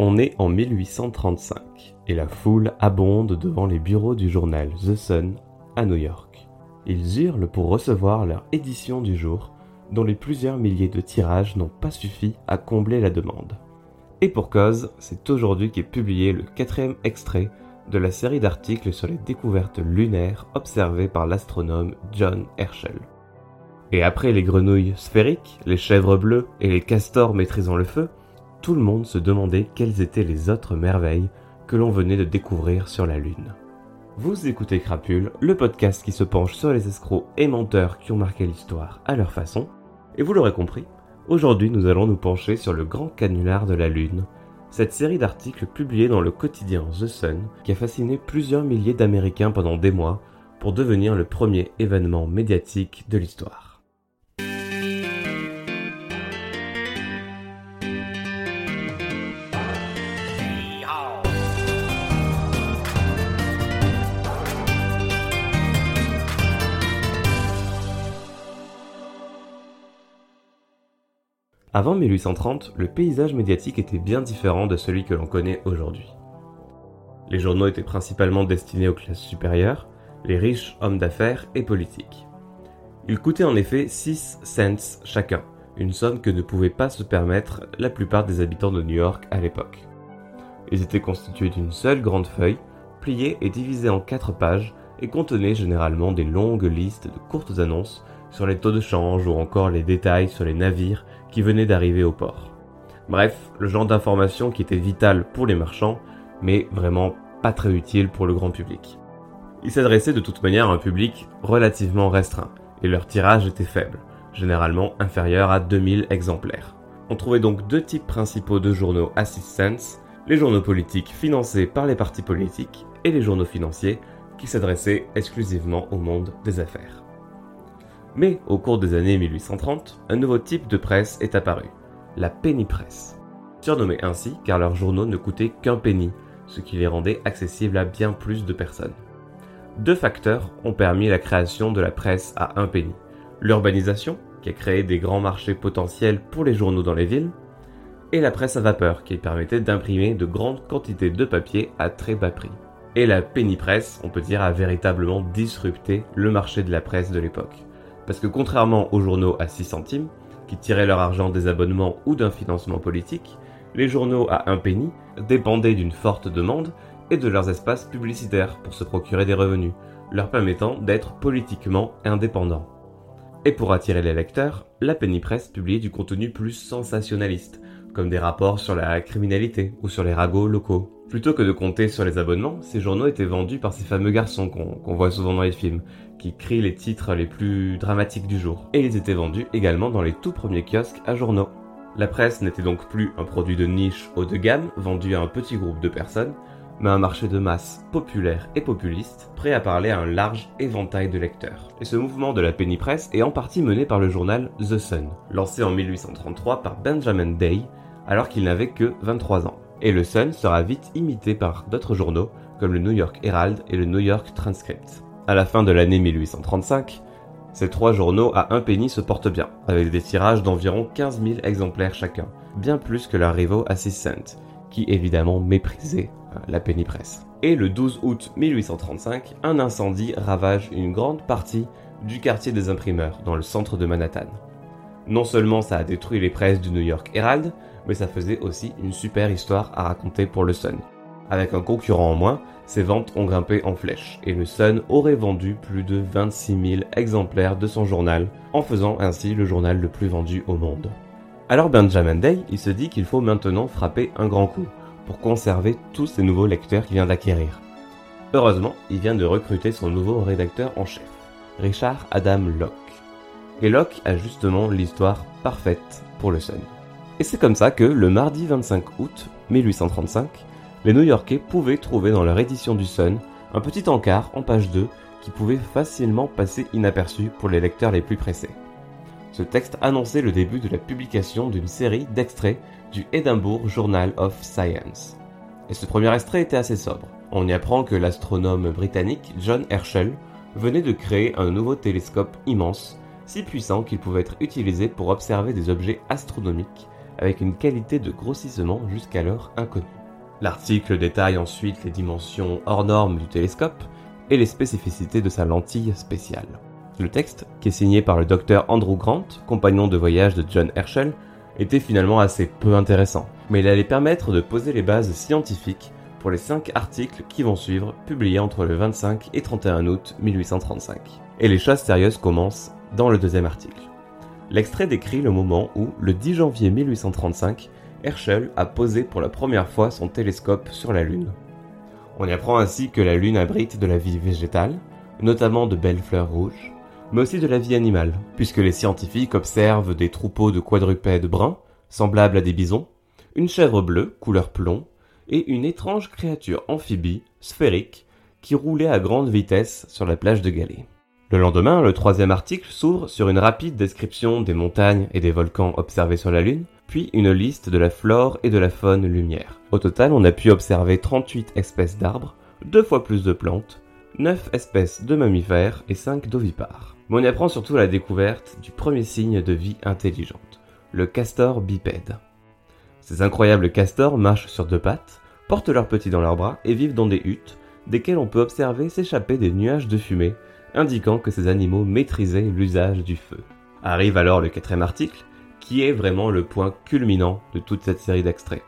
On est en 1835 et la foule abonde devant les bureaux du journal The Sun à New York. Ils hurlent pour recevoir leur édition du jour, dont les plusieurs milliers de tirages n'ont pas suffi à combler la demande. Et pour cause, c'est aujourd'hui qu'est publié le quatrième extrait de la série d'articles sur les découvertes lunaires observées par l'astronome John Herschel. Et après les grenouilles sphériques, les chèvres bleues et les castors maîtrisant le feu, tout le monde se demandait quelles étaient les autres merveilles que l'on venait de découvrir sur la Lune. Vous écoutez Crapule, le podcast qui se penche sur les escrocs et menteurs qui ont marqué l'histoire à leur façon, et vous l'aurez compris, aujourd'hui nous allons nous pencher sur le grand canular de la Lune, cette série d'articles publiés dans le quotidien The Sun qui a fasciné plusieurs milliers d'Américains pendant des mois pour devenir le premier événement médiatique de l'histoire. Avant 1830, le paysage médiatique était bien différent de celui que l'on connaît aujourd'hui. Les journaux étaient principalement destinés aux classes supérieures, les riches hommes d'affaires et politiques. Ils coûtaient en effet 6 cents chacun, une somme que ne pouvaient pas se permettre la plupart des habitants de New York à l'époque. Ils étaient constitués d'une seule grande feuille, pliée et divisée en quatre pages, et contenaient généralement des longues listes de courtes annonces sur les taux de change ou encore les détails sur les navires qui venaient d'arriver au port. Bref, le genre d'information qui était vital pour les marchands, mais vraiment pas très utile pour le grand public. Ils s'adressaient de toute manière à un public relativement restreint, et leur tirage était faible, généralement inférieur à 2000 exemplaires. On trouvait donc deux types principaux de journaux à 6 cents, les journaux politiques financés par les partis politiques et les journaux financiers qui s'adressaient exclusivement au monde des affaires. Mais au cours des années 1830, un nouveau type de presse est apparu, la penny press. Surnommée ainsi car leurs journaux ne coûtaient qu'un penny, ce qui les rendait accessibles à bien plus de personnes. Deux facteurs ont permis la création de la presse à un penny. L'urbanisation, qui a créé des grands marchés potentiels pour les journaux dans les villes, et la presse à vapeur, qui permettait d'imprimer de grandes quantités de papier à très bas prix. Et la penny on peut dire, a véritablement disrupté le marché de la presse de l'époque. Parce que contrairement aux journaux à 6 centimes, qui tiraient leur argent des abonnements ou d'un financement politique, les journaux à un penny dépendaient d'une forte demande et de leurs espaces publicitaires pour se procurer des revenus, leur permettant d'être politiquement indépendants. Et pour attirer les lecteurs, la penny press publiait du contenu plus sensationnaliste, comme des rapports sur la criminalité ou sur les ragots locaux. Plutôt que de compter sur les abonnements, ces journaux étaient vendus par ces fameux garçons qu'on voit souvent dans les films, qui crient les titres les plus dramatiques du jour. Et ils étaient vendus également dans les tout premiers kiosques à journaux. La presse n'était donc plus un produit de niche haut de gamme vendu à un petit groupe de personnes, mais un marché de masse populaire et populiste, prêt à parler à un large éventail de lecteurs. Et ce mouvement de la penny press est en partie mené par le journal The Sun, lancé en 1833 par Benjamin Day, alors qu'il n'avait que 23 ans et le Sun sera vite imité par d'autres journaux comme le New York Herald et le New York Transcript. À la fin de l'année 1835, ces trois journaux à un penny se portent bien, avec des tirages d'environ 15 000 exemplaires chacun, bien plus que leurs rivaux à 6 cents, qui évidemment méprisaient euh, la penny press. Et le 12 août 1835, un incendie ravage une grande partie du quartier des imprimeurs, dans le centre de Manhattan. Non seulement ça a détruit les presses du New York Herald, mais ça faisait aussi une super histoire à raconter pour le Sun. Avec un concurrent en moins, ses ventes ont grimpé en flèche et le Sun aurait vendu plus de 26 000 exemplaires de son journal, en faisant ainsi le journal le plus vendu au monde. Alors Benjamin Day, il se dit qu'il faut maintenant frapper un grand coup pour conserver tous ces nouveaux lecteurs qu'il vient d'acquérir. Heureusement, il vient de recruter son nouveau rédacteur en chef, Richard Adam Locke. Et Locke a justement l'histoire parfaite pour le Sun. Et c'est comme ça que, le mardi 25 août 1835, les New-Yorkais pouvaient trouver dans leur édition du Sun un petit encart en page 2 qui pouvait facilement passer inaperçu pour les lecteurs les plus pressés. Ce texte annonçait le début de la publication d'une série d'extraits du Edinburgh Journal of Science. Et ce premier extrait était assez sobre. On y apprend que l'astronome britannique John Herschel venait de créer un nouveau télescope immense, si puissant qu'il pouvait être utilisé pour observer des objets astronomiques avec une qualité de grossissement jusqu'alors inconnue. L'article détaille ensuite les dimensions hors normes du télescope et les spécificités de sa lentille spéciale. Le texte, qui est signé par le docteur Andrew Grant, compagnon de voyage de John Herschel, était finalement assez peu intéressant, mais il allait permettre de poser les bases scientifiques pour les 5 articles qui vont suivre, publiés entre le 25 et 31 août 1835. Et les choses sérieuses commencent dans le deuxième article. L'extrait décrit le moment où, le 10 janvier 1835, Herschel a posé pour la première fois son télescope sur la Lune. On y apprend ainsi que la Lune abrite de la vie végétale, notamment de belles fleurs rouges, mais aussi de la vie animale, puisque les scientifiques observent des troupeaux de quadrupèdes bruns, semblables à des bisons, une chèvre bleue, couleur plomb, et une étrange créature amphibie, sphérique, qui roulait à grande vitesse sur la plage de Galets. Le lendemain, le troisième article s'ouvre sur une rapide description des montagnes et des volcans observés sur la Lune, puis une liste de la flore et de la faune lumière. Au total, on a pu observer 38 espèces d'arbres, deux fois plus de plantes, 9 espèces de mammifères et 5 d'ovipares. Mais on y apprend surtout la découverte du premier signe de vie intelligente, le castor bipède. Ces incroyables castors marchent sur deux pattes, portent leurs petits dans leurs bras et vivent dans des huttes, desquelles on peut observer s'échapper des nuages de fumée, indiquant que ces animaux maîtrisaient l'usage du feu. Arrive alors le quatrième article, qui est vraiment le point culminant de toute cette série d'extraits.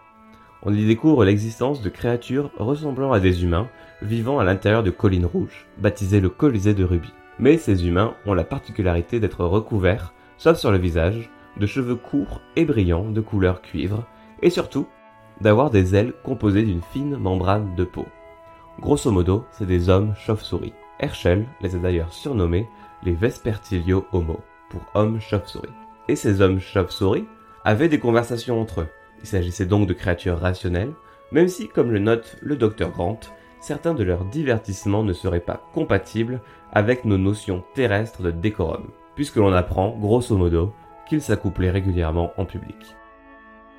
On y découvre l'existence de créatures ressemblant à des humains vivant à l'intérieur de collines rouges, baptisées le Colisée de Rubis. Mais ces humains ont la particularité d'être recouverts, sauf sur le visage, de cheveux courts et brillants de couleur cuivre, et surtout d'avoir des ailes composées d'une fine membrane de peau. Grosso modo, c'est des hommes chauves-souris. Herschel les a d'ailleurs surnommés les Vespertilio Homo, pour hommes chauves-souris. Et ces hommes chauves-souris avaient des conversations entre eux. Il s'agissait donc de créatures rationnelles, même si, comme le note le docteur Grant, certains de leurs divertissements ne seraient pas compatibles avec nos notions terrestres de décorum, puisque l'on apprend, grosso modo, qu'ils s'accouplaient régulièrement en public.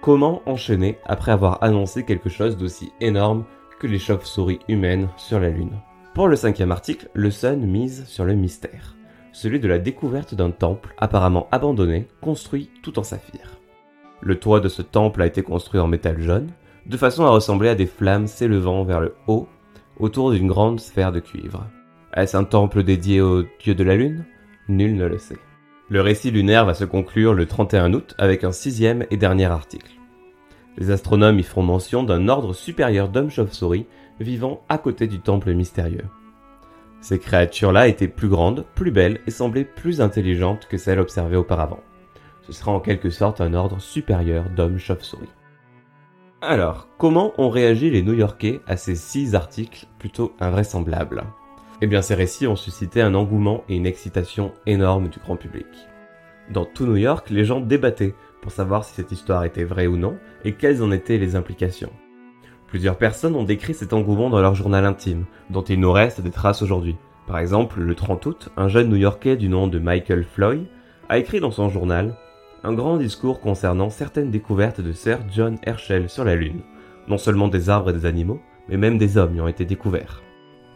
Comment enchaîner après avoir annoncé quelque chose d'aussi énorme que les chauves-souris humaines sur la Lune? Pour le cinquième article, le Sun mise sur le mystère, celui de la découverte d'un temple apparemment abandonné, construit tout en saphir. Le toit de ce temple a été construit en métal jaune, de façon à ressembler à des flammes s'élevant vers le haut autour d'une grande sphère de cuivre. Est-ce un temple dédié au dieu de la lune? Nul ne le sait. Le récit lunaire va se conclure le 31 août avec un sixième et dernier article. Les astronomes y font mention d'un ordre supérieur d'hommes chauves-souris vivant à côté du temple mystérieux. Ces créatures-là étaient plus grandes, plus belles et semblaient plus intelligentes que celles observées auparavant. Ce sera en quelque sorte un ordre supérieur d'hommes chauves-souris. Alors, comment ont réagi les New-Yorkais à ces six articles plutôt invraisemblables? Eh bien, ces récits ont suscité un engouement et une excitation énorme du grand public. Dans tout New York, les gens débattaient pour savoir si cette histoire était vraie ou non et quelles en étaient les implications. Plusieurs personnes ont décrit cet engouement dans leur journal intime, dont il nous reste des traces aujourd'hui. Par exemple, le 30 août, un jeune New-Yorkais du nom de Michael Floyd a écrit dans son journal un grand discours concernant certaines découvertes de Sir John Herschel sur la Lune. Non seulement des arbres et des animaux, mais même des hommes y ont été découverts.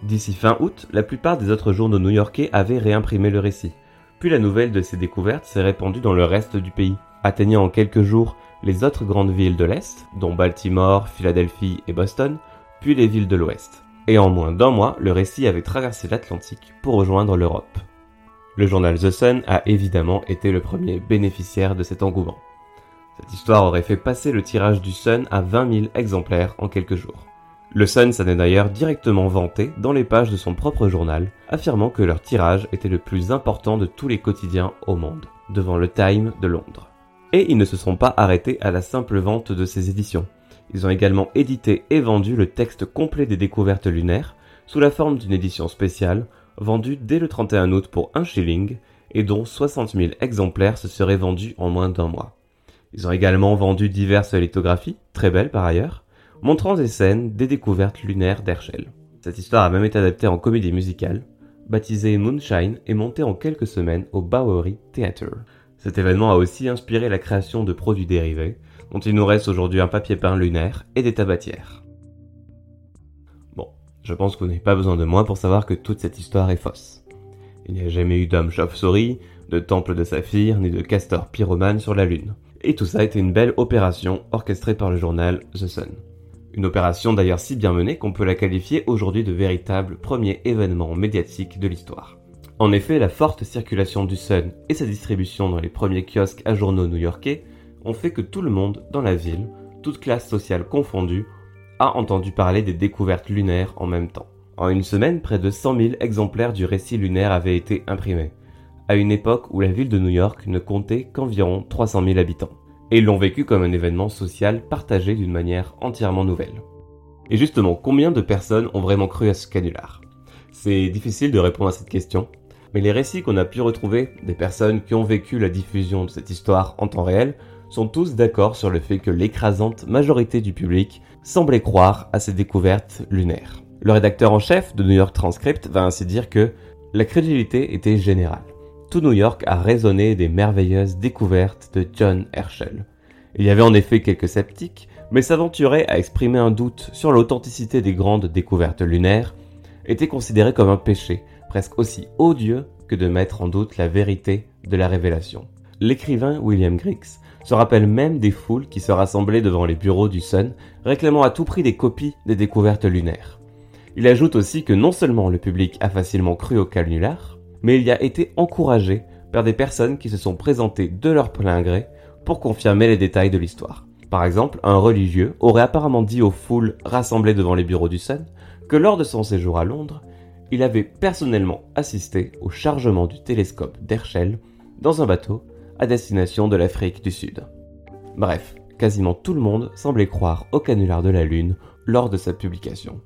D'ici fin août, la plupart des autres journaux new-yorkais avaient réimprimé le récit. Puis la nouvelle de ces découvertes s'est répandue dans le reste du pays, atteignant en quelques jours les autres grandes villes de l'Est, dont Baltimore, Philadelphie et Boston, puis les villes de l'Ouest. Et en moins d'un mois, le récit avait traversé l'Atlantique pour rejoindre l'Europe. Le journal The Sun a évidemment été le premier bénéficiaire de cet engouement. Cette histoire aurait fait passer le tirage du Sun à 20 000 exemplaires en quelques jours. Le Sun s'en est d'ailleurs directement vanté dans les pages de son propre journal, affirmant que leur tirage était le plus important de tous les quotidiens au monde, devant le Time de Londres. Et ils ne se sont pas arrêtés à la simple vente de ces éditions. Ils ont également édité et vendu le texte complet des découvertes lunaires, sous la forme d'une édition spéciale, vendu dès le 31 août pour un shilling et dont 60 000 exemplaires se seraient vendus en moins d'un mois. Ils ont également vendu diverses lithographies, très belles par ailleurs, montrant des scènes des découvertes lunaires d'Herschel. Cette histoire a même été adaptée en comédie musicale, baptisée Moonshine et montée en quelques semaines au Bowery Theatre. Cet événement a aussi inspiré la création de produits dérivés, dont il nous reste aujourd'hui un papier peint lunaire et des tabatières. Je pense que vous n'avez pas besoin de moi pour savoir que toute cette histoire est fausse. Il n'y a jamais eu d'homme chauve-souris, de temple de saphir, ni de castor pyromane sur la Lune. Et tout ça était une belle opération orchestrée par le journal The Sun. Une opération d'ailleurs si bien menée qu'on peut la qualifier aujourd'hui de véritable premier événement médiatique de l'histoire. En effet, la forte circulation du Sun et sa distribution dans les premiers kiosques à journaux new-yorkais ont fait que tout le monde dans la ville, toute classe sociale confondue, a entendu parler des découvertes lunaires en même temps. En une semaine, près de 100 000 exemplaires du récit lunaire avaient été imprimés, à une époque où la ville de New York ne comptait qu'environ 300 000 habitants. Et l'ont vécu comme un événement social partagé d'une manière entièrement nouvelle. Et justement, combien de personnes ont vraiment cru à ce canular? C'est difficile de répondre à cette question, mais les récits qu'on a pu retrouver des personnes qui ont vécu la diffusion de cette histoire en temps réel sont tous d'accord sur le fait que l'écrasante majorité du public semblait croire à ces découvertes lunaires. Le rédacteur en chef de New York Transcript va ainsi dire que la crédulité était générale. Tout New York a résonné des merveilleuses découvertes de John Herschel. Il y avait en effet quelques sceptiques, mais s'aventurer à exprimer un doute sur l'authenticité des grandes découvertes lunaires était considéré comme un péché presque aussi odieux que de mettre en doute la vérité de la révélation. L'écrivain William Griggs se rappelle même des foules qui se rassemblaient devant les bureaux du Sun, réclamant à tout prix des copies des découvertes lunaires. Il ajoute aussi que non seulement le public a facilement cru au canular, mais il y a été encouragé par des personnes qui se sont présentées de leur plein gré pour confirmer les détails de l'histoire. Par exemple, un religieux aurait apparemment dit aux foules rassemblées devant les bureaux du Sun que lors de son séjour à Londres, il avait personnellement assisté au chargement du télescope d'Herschel dans un bateau à destination de l'Afrique du Sud. Bref, quasiment tout le monde semblait croire au canular de la Lune lors de sa publication.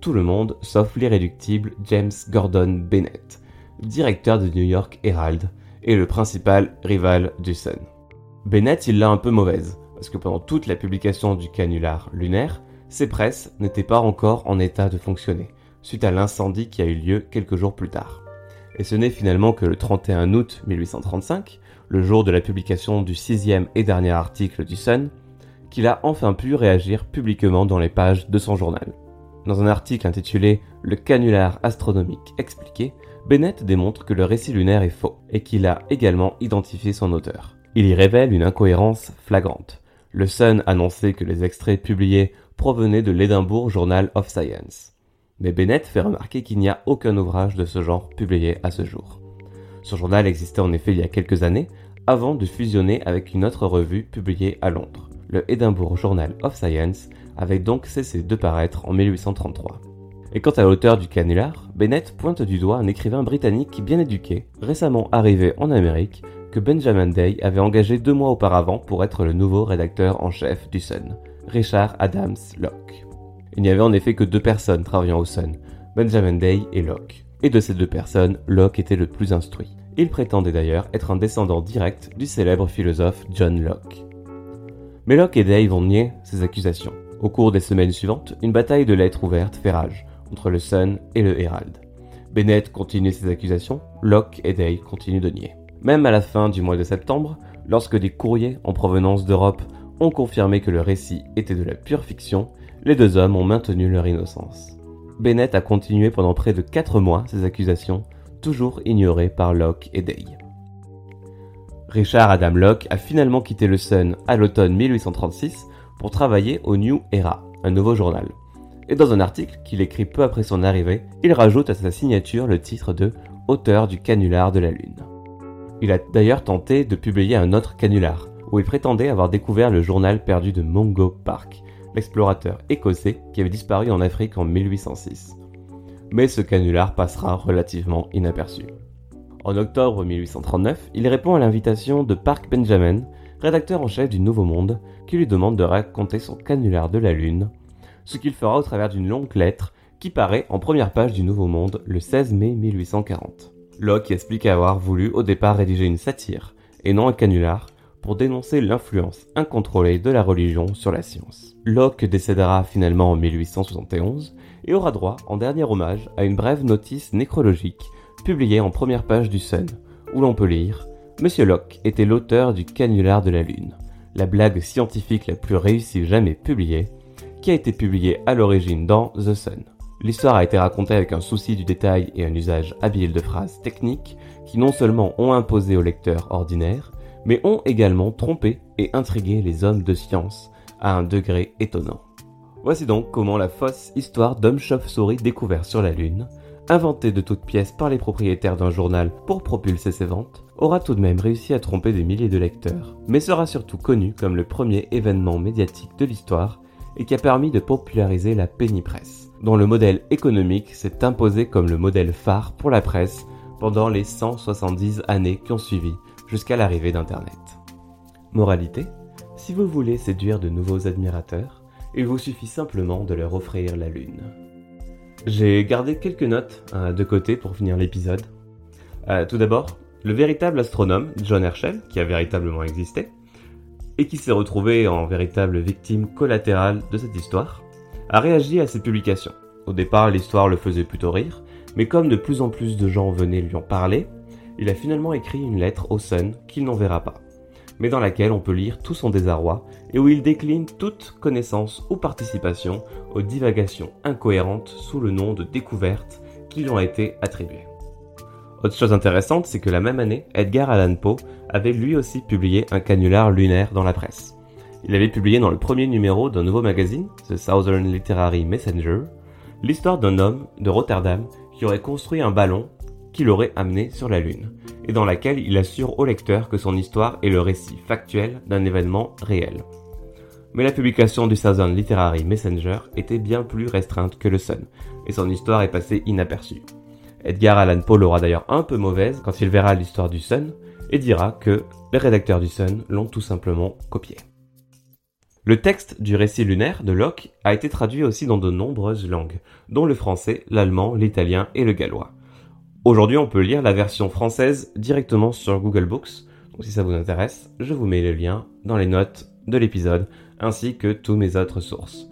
Tout le monde sauf l'irréductible James Gordon Bennett, directeur du New York Herald et le principal rival du Sun. Bennett, il l'a un peu mauvaise, parce que pendant toute la publication du canular lunaire, ses presses n'étaient pas encore en état de fonctionner suite à l'incendie qui a eu lieu quelques jours plus tard. Et ce n'est finalement que le 31 août 1835, le jour de la publication du sixième et dernier article du Sun, qu'il a enfin pu réagir publiquement dans les pages de son journal. Dans un article intitulé Le canular astronomique expliqué, Bennett démontre que le récit lunaire est faux et qu'il a également identifié son auteur. Il y révèle une incohérence flagrante. Le Sun annonçait que les extraits publiés provenaient de l'Edinburgh Journal of Science mais Bennett fait remarquer qu'il n'y a aucun ouvrage de ce genre publié à ce jour. Ce journal existait en effet il y a quelques années, avant de fusionner avec une autre revue publiée à Londres, le Edinburgh Journal of Science, avait donc cessé de paraître en 1833. Et quant à l'auteur du canular, Bennett pointe du doigt un écrivain britannique bien éduqué, récemment arrivé en Amérique, que Benjamin Day avait engagé deux mois auparavant pour être le nouveau rédacteur en chef du Sun, Richard Adams Locke. Il n'y avait en effet que deux personnes travaillant au Sun, Benjamin Day et Locke. Et de ces deux personnes, Locke était le plus instruit. Il prétendait d'ailleurs être un descendant direct du célèbre philosophe John Locke. Mais Locke et Day vont nier ces accusations. Au cours des semaines suivantes, une bataille de lettres ouvertes fait rage entre le Sun et le Herald. Bennett continue ses accusations, Locke et Day continuent de nier. Même à la fin du mois de septembre, lorsque des courriers en provenance d'Europe ont confirmé que le récit était de la pure fiction, les deux hommes ont maintenu leur innocence. Bennett a continué pendant près de 4 mois ces accusations, toujours ignorées par Locke et Day. Richard Adam Locke a finalement quitté le Sun à l'automne 1836 pour travailler au New Era, un nouveau journal. Et dans un article qu'il écrit peu après son arrivée, il rajoute à sa signature le titre de Auteur du canular de la Lune. Il a d'ailleurs tenté de publier un autre canular, où il prétendait avoir découvert le journal perdu de Mungo Park, l'explorateur écossais qui avait disparu en Afrique en 1806. Mais ce canular passera relativement inaperçu. En octobre 1839, il répond à l'invitation de Park Benjamin, rédacteur en chef du Nouveau Monde, qui lui demande de raconter son canular de la Lune, ce qu'il fera au travers d'une longue lettre qui paraît en première page du Nouveau Monde le 16 mai 1840. Locke explique avoir voulu au départ rédiger une satire, et non un canular, pour dénoncer l'influence incontrôlée de la religion sur la science. Locke décédera finalement en 1871 et aura droit en dernier hommage à une brève notice nécrologique publiée en première page du Sun, où l'on peut lire Monsieur Locke était l'auteur du canular de la Lune, la blague scientifique la plus réussie jamais publiée, qui a été publiée à l'origine dans The Sun. L'histoire a été racontée avec un souci du détail et un usage habile de phrases techniques qui non seulement ont imposé au lecteur ordinaire, mais ont également trompé et intrigué les hommes de science à un degré étonnant. Voici donc comment la fausse histoire d'homme chauve-souris découvert sur la Lune, inventée de toutes pièces par les propriétaires d'un journal pour propulser ses ventes, aura tout de même réussi à tromper des milliers de lecteurs, mais sera surtout connue comme le premier événement médiatique de l'histoire et qui a permis de populariser la penny press, dont le modèle économique s'est imposé comme le modèle phare pour la presse pendant les 170 années qui ont suivi jusqu'à l'arrivée d'Internet. Moralité Si vous voulez séduire de nouveaux admirateurs, il vous suffit simplement de leur offrir la lune. J'ai gardé quelques notes euh, de côté pour finir l'épisode. Euh, tout d'abord, le véritable astronome, John Herschel, qui a véritablement existé, et qui s'est retrouvé en véritable victime collatérale de cette histoire, a réagi à ces publications. Au départ, l'histoire le faisait plutôt rire, mais comme de plus en plus de gens venaient lui en parler, il a finalement écrit une lettre au Sun qu'il n'enverra pas, mais dans laquelle on peut lire tout son désarroi et où il décline toute connaissance ou participation aux divagations incohérentes sous le nom de découvertes qui lui ont été attribuées. Autre chose intéressante, c'est que la même année, Edgar Allan Poe avait lui aussi publié un canular lunaire dans la presse. Il avait publié dans le premier numéro d'un nouveau magazine, The Southern Literary Messenger, l'histoire d'un homme de Rotterdam qui aurait construit un ballon qui l'aurait amené sur la Lune, et dans laquelle il assure au lecteur que son histoire est le récit factuel d'un événement réel. Mais la publication du Southern Literary Messenger était bien plus restreinte que le Sun, et son histoire est passée inaperçue. Edgar Allan Poe l'aura d'ailleurs un peu mauvaise quand il verra l'histoire du Sun, et dira que les rédacteurs du Sun l'ont tout simplement copié. Le texte du récit lunaire de Locke a été traduit aussi dans de nombreuses langues, dont le français, l'allemand, l'italien et le gallois. Aujourd'hui, on peut lire la version française directement sur Google Books. Donc si ça vous intéresse, je vous mets le lien dans les notes de l'épisode ainsi que tous mes autres sources.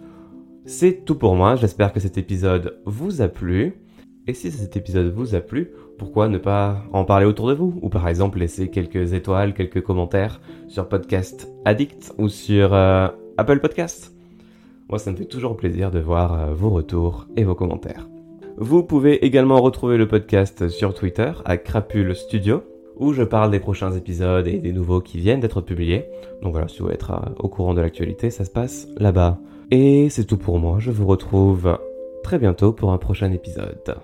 C'est tout pour moi, j'espère que cet épisode vous a plu. Et si cet épisode vous a plu, pourquoi ne pas en parler autour de vous? Ou par exemple laisser quelques étoiles, quelques commentaires sur Podcast Addict ou sur euh, Apple Podcast Moi ça me fait toujours plaisir de voir euh, vos retours et vos commentaires. Vous pouvez également retrouver le podcast sur Twitter à Crapule Studio où je parle des prochains épisodes et des nouveaux qui viennent d'être publiés. Donc voilà, si vous voulez être euh, au courant de l'actualité, ça se passe là-bas. Et c'est tout pour moi, je vous retrouve très bientôt pour un prochain épisode.